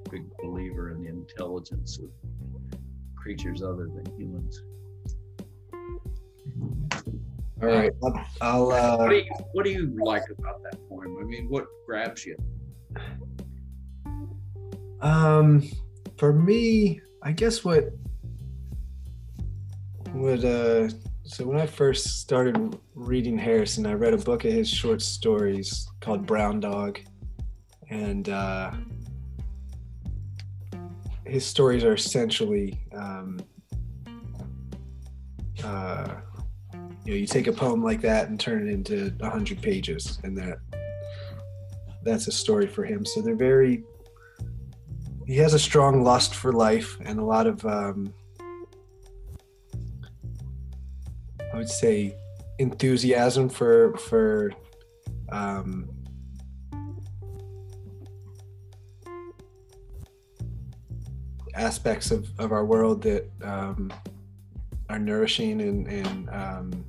big believer in the intelligence of creatures other than humans. all right. I'll, I'll uh, What do you What do you like about that poem? I mean, what grabs you? Um, for me, I guess what would uh, so when I first started reading Harrison, I read a book of his short stories called Brown Dog, and uh, his stories are essentially. Um, uh, you know, you take a poem like that and turn it into a hundred pages, and that that's a story for him. So they're very he has a strong lust for life and a lot of um, I would say enthusiasm for for um, aspects of, of our world that um, are nourishing and, and um,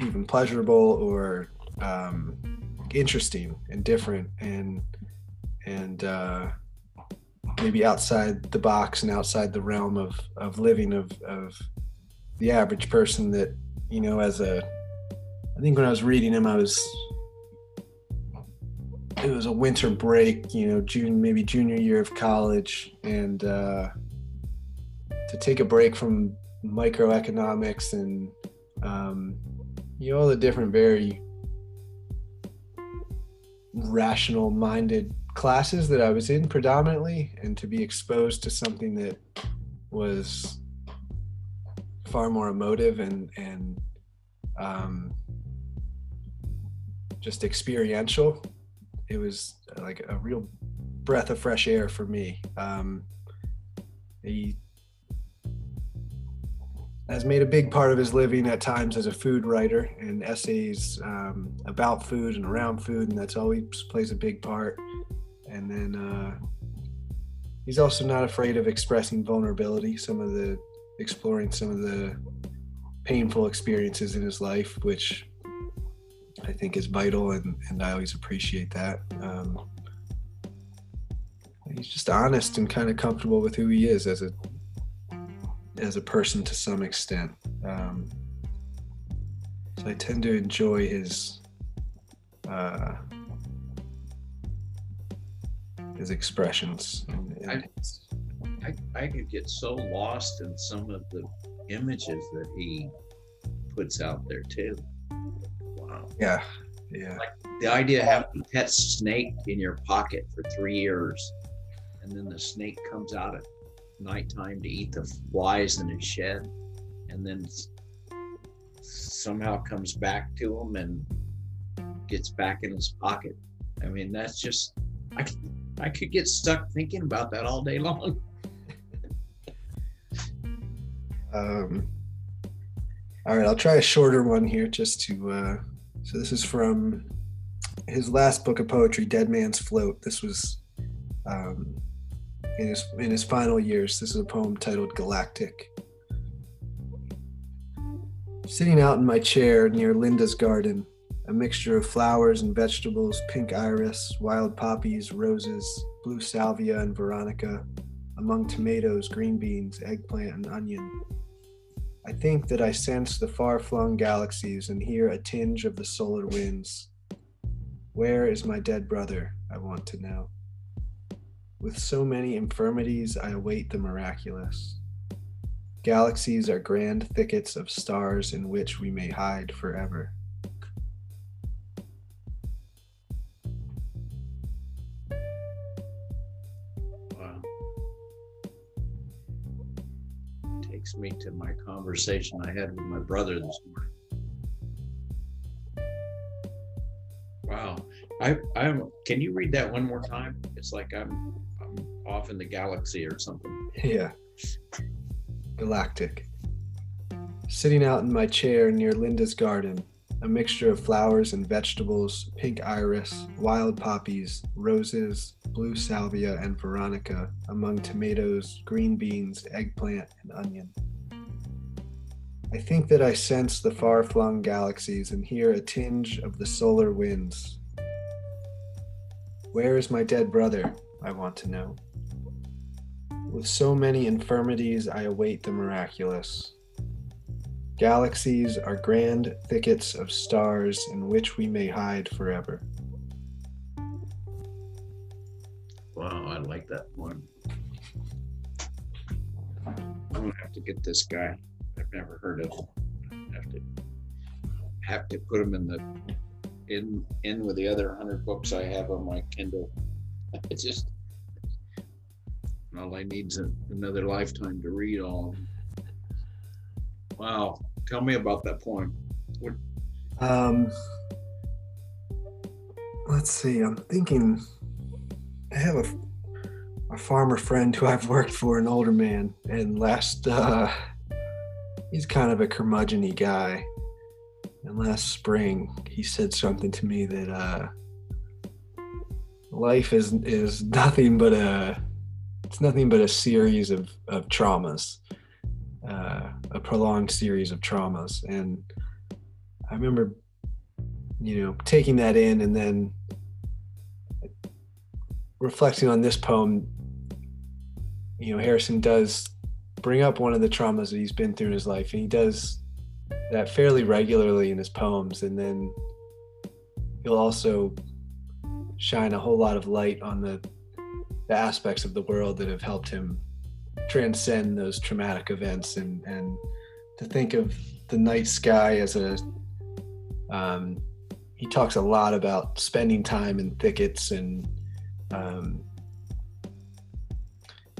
even pleasurable or um, interesting and different. And and uh, maybe outside the box and outside the realm of, of living of, of the average person that you know as a i think when i was reading him i was it was a winter break you know june maybe junior year of college and uh, to take a break from microeconomics and um, you know all the different very rational minded classes that I was in predominantly and to be exposed to something that was far more emotive and and um, just experiential. It was like a real breath of fresh air for me. Um, he has made a big part of his living at times as a food writer and essays um, about food and around food, and that's always plays a big part and then uh, he's also not afraid of expressing vulnerability some of the exploring some of the painful experiences in his life which i think is vital and, and i always appreciate that. Um, he's just honest and kind of comfortable with who he is as a as a person to some extent. Um, so i tend to enjoy his uh, his expressions. And I, I could get so lost in some of the images that he puts out there too. Wow. yeah, yeah, The idea of having a pet snake in your pocket for three years and then the snake comes out at nighttime to eat the flies in his shed and then somehow comes back to him and gets back in his pocket. I mean, that's just, I I could get stuck thinking about that all day long. Um, all right, I'll try a shorter one here just to. Uh, so this is from his last book of poetry, Dead Man's Float. This was um, in his in his final years. This is a poem titled Galactic. Sitting out in my chair near Linda's garden, a mixture of flowers and vegetables, pink iris, wild poppies, roses, blue salvia, and veronica, among tomatoes, green beans, eggplant, and onion. I think that I sense the far flung galaxies and hear a tinge of the solar winds. Where is my dead brother? I want to know. With so many infirmities, I await the miraculous. Galaxies are grand thickets of stars in which we may hide forever. Me to my conversation I had with my brother this morning. Wow. I I'm can you read that one more time? It's like I'm I'm off in the galaxy or something. Yeah. Galactic. Sitting out in my chair near Linda's garden, a mixture of flowers and vegetables, pink iris, wild poppies, roses, blue salvia, and veronica, among tomatoes, green beans, eggplant, and onion. I think that I sense the far flung galaxies and hear a tinge of the solar winds. Where is my dead brother? I want to know. With so many infirmities, I await the miraculous. Galaxies are grand thickets of stars in which we may hide forever. Wow, I like that one. I'm gonna have to get this guy. I've never heard of him. Have to have to put him in the in in with the other hundred books I have on my Kindle. It's just all I need is a, another lifetime to read all. Wow. Tell me about that poem. What, Um, let's see. I'm thinking. I have a, a farmer friend who I've worked for, an older man, and last uh, he's kind of a curmudgeon guy. And last spring, he said something to me that uh, life is is nothing but a it's nothing but a series of of traumas, uh, a prolonged series of traumas, and I remember, you know, taking that in and then reflecting on this poem. You know, Harrison does bring up one of the traumas that he's been through in his life, and he does that fairly regularly in his poems. And then he'll also shine a whole lot of light on the, the aspects of the world that have helped him transcend those traumatic events and and to think of the night sky as a um, he talks a lot about spending time in thickets and um,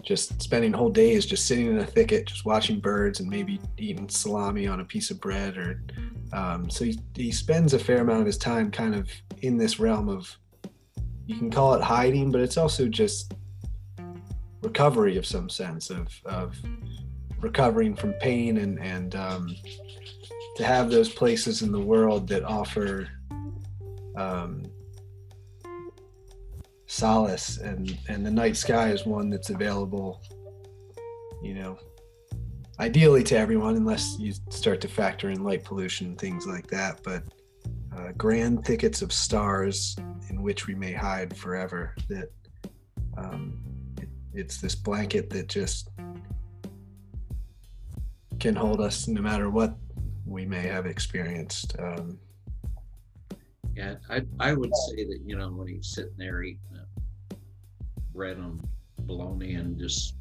just spending whole days just sitting in a thicket, just watching birds and maybe eating salami on a piece of bread. Or um, so he, he spends a fair amount of his time kind of in this realm of you can call it hiding, but it's also just recovery of some sense of of recovering from pain and and um, to have those places in the world that offer um, solace. And and the night sky is one that's available you know ideally to everyone unless you start to factor in light pollution and things like that. But uh, grand thickets of stars in which we may hide forever that um, it's this blanket that just can hold us no matter what we may have experienced um, yeah, I, I would say that, you know, when he's sitting there eating bread on bologna and just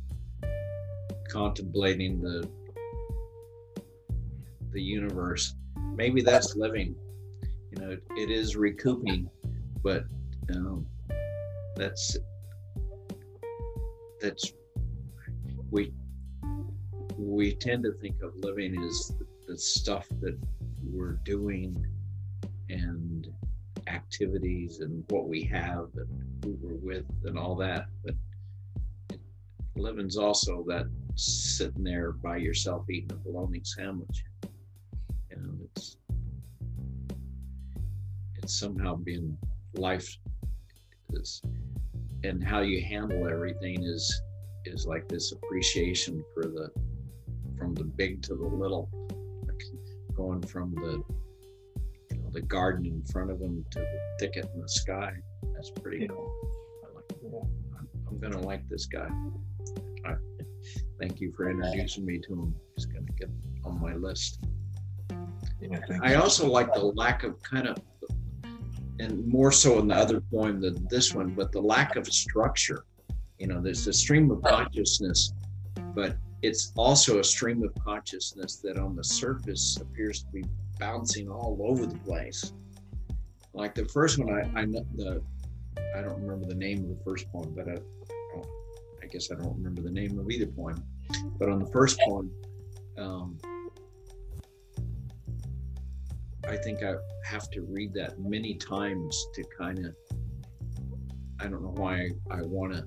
contemplating the the universe, maybe that's living. You know, it, it is recouping, but um, that's that's we we tend to think of living as the stuff that we're doing and activities and what we have and who we're with and all that. But living's also that sitting there by yourself eating a bologna sandwich. You know, it's it's somehow being life is and how you handle everything is is like this appreciation for the from the big to the little like going from the the garden in front of them to the thicket in the sky. That's pretty Yeah. cool. I like I'm, I'm gonna like this guy. I, thank you for introducing me to him. He's gonna get on my list. yeah, I also like the lack of kind of, and more so in the other poem than this one, but the lack of structure. You know, there's a stream of consciousness, but it's also a stream of consciousness that on the surface appears to be bouncing all over the place. Like the first one, I I the I don't remember the name of the first poem, but I, I guess I don't remember the name of either poem. But on the first poem, um, I think I have to read that many times to kind of. I don't know why I, I want to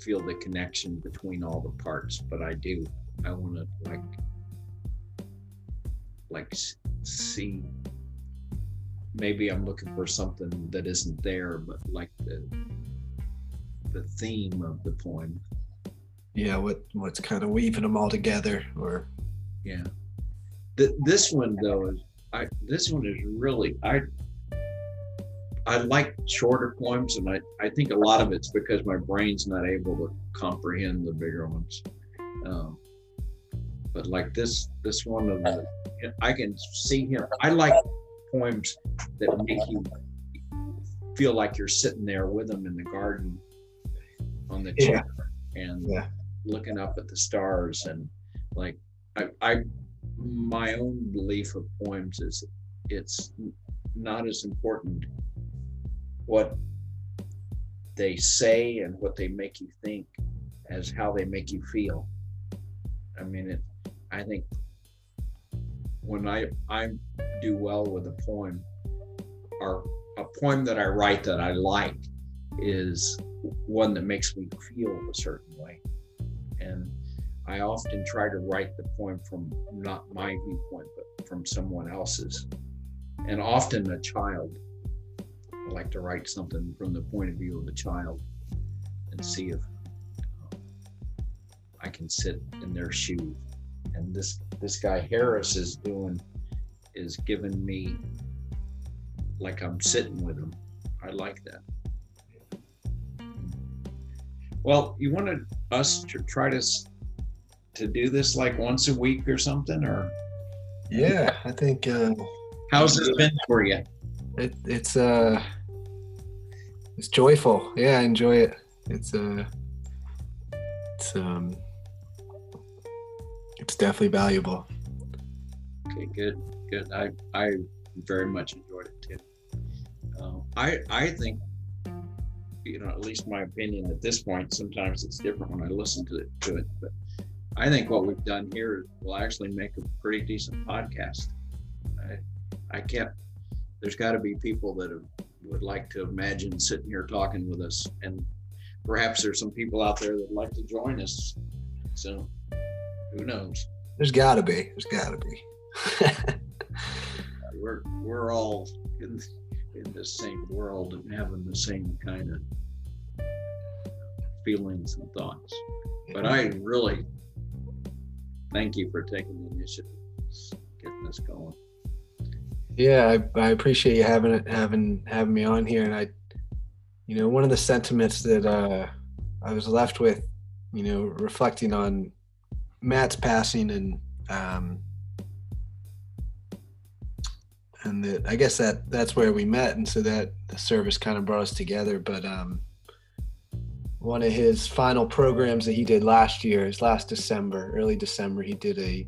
feel the connection between all the parts, but I do. I want to like, like see. Maybe I'm looking for something that isn't there, but like the the theme of the poem. Yeah, what what's kind of weaving them all together, or yeah. The, this one though is this one is really I I like shorter poems, and I, I think a lot of it's because my brain's not able to comprehend the bigger ones. Um, but like this this one of the I can see him. I like poems that make you feel like you're sitting there with him in the garden on the chair yeah. and yeah. looking up at the stars and like I, I my own belief of poems is it's not as important what they say and what they make you think as how they make you feel. I mean, it, I think when I I do well with a poem, or a poem that I write that I like, is one that makes me feel a certain way, and I often try to write the poem from not my viewpoint, but from someone else's, and often a child. I like to write something from the point of view of a child and see if uh, I can sit in their shoes. And this this guy Harris is doing is giving me like I'm sitting with him. I like that. Well, you wanted us to try to to do this like once a week or something, or? Yeah, I think. Uh, How's it been for you? It, it's uh, it's joyful. Yeah, I enjoy it. It's uh, it's um, it's definitely valuable. Okay, good, good. I I very much enjoyed it too. Uh, I I think you know, at least my opinion at this point. Sometimes it's different when I listen to it. To it, but I think what we've done here will actually make a pretty decent podcast. I, I can't. There's got to be people that have, would like to imagine sitting here talking with us, and perhaps there's some people out there that would like to join us. So, who knows? There's got to be. There's got to be. we're we're all in in the same world and having the same kind of feelings and thoughts. But I really thank you for taking the initiative, getting this going. Yeah, I, I appreciate you having it, having having me on here, and I, you know, one of the sentiments that uh, I was left with, you know, reflecting on Matt's passing and um, and that I guess that that's where we met, and so that the service kind of brought us together. But um, one of his final programs that he did last year, is last December, early December, he did a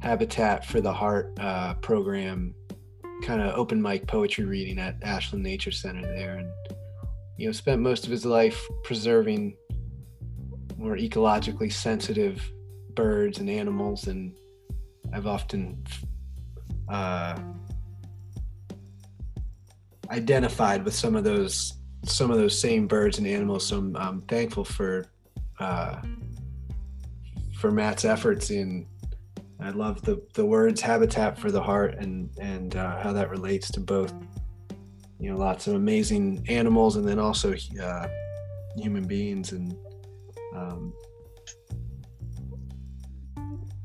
Habitat for the Heart uh, program, kind of open mic poetry reading at Ashland Nature Center there, and you know spent most of his life preserving more ecologically sensitive birds and animals, and I've often uh, identified with some of those some of those same birds and animals. So I'm, I'm thankful for uh, for Matt's efforts in. I love the the words "habitat for the heart" and and uh, how that relates to both. You know, lots of amazing animals, and then also uh, human beings, and um,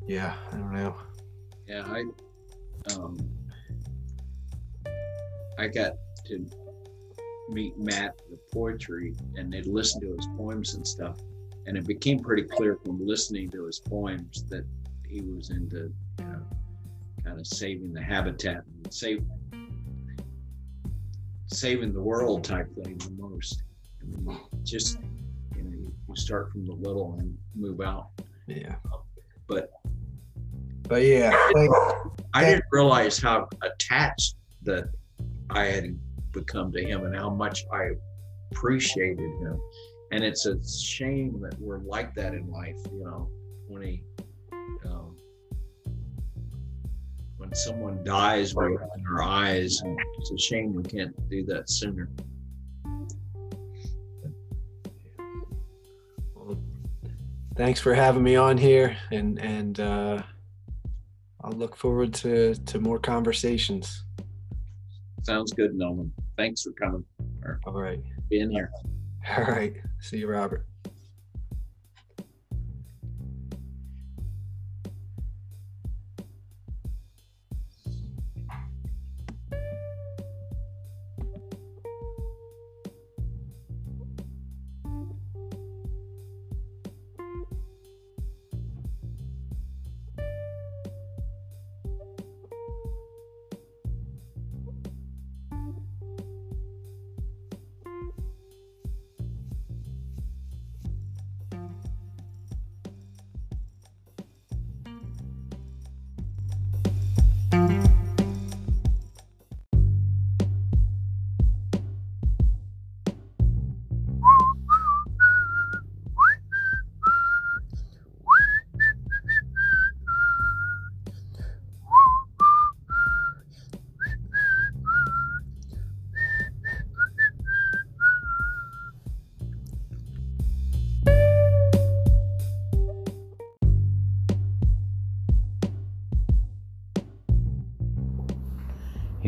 yeah, I don't know. Yeah, I um, I got to meet Matt the poetry and they'd listen to his poems and stuff. And it became pretty clear from listening to his poems that he was into, you know, kind of saving the habitat and save, saving the world type thing the most. I mean, just, you know, you, you start from the little and move out. Yeah. But, but yeah, I didn't realize how attached that I had become to him and how much I appreciated him. And it's a shame that we're like that in life, you know, when he, um, when someone dies right in our eyes. And it's a shame we can't do that sooner. Well, thanks for having me on here, and and uh, I'll look forward to to more conversations. Sounds good, Nolan. Thanks for coming All right. being here. All right. See you, Robert.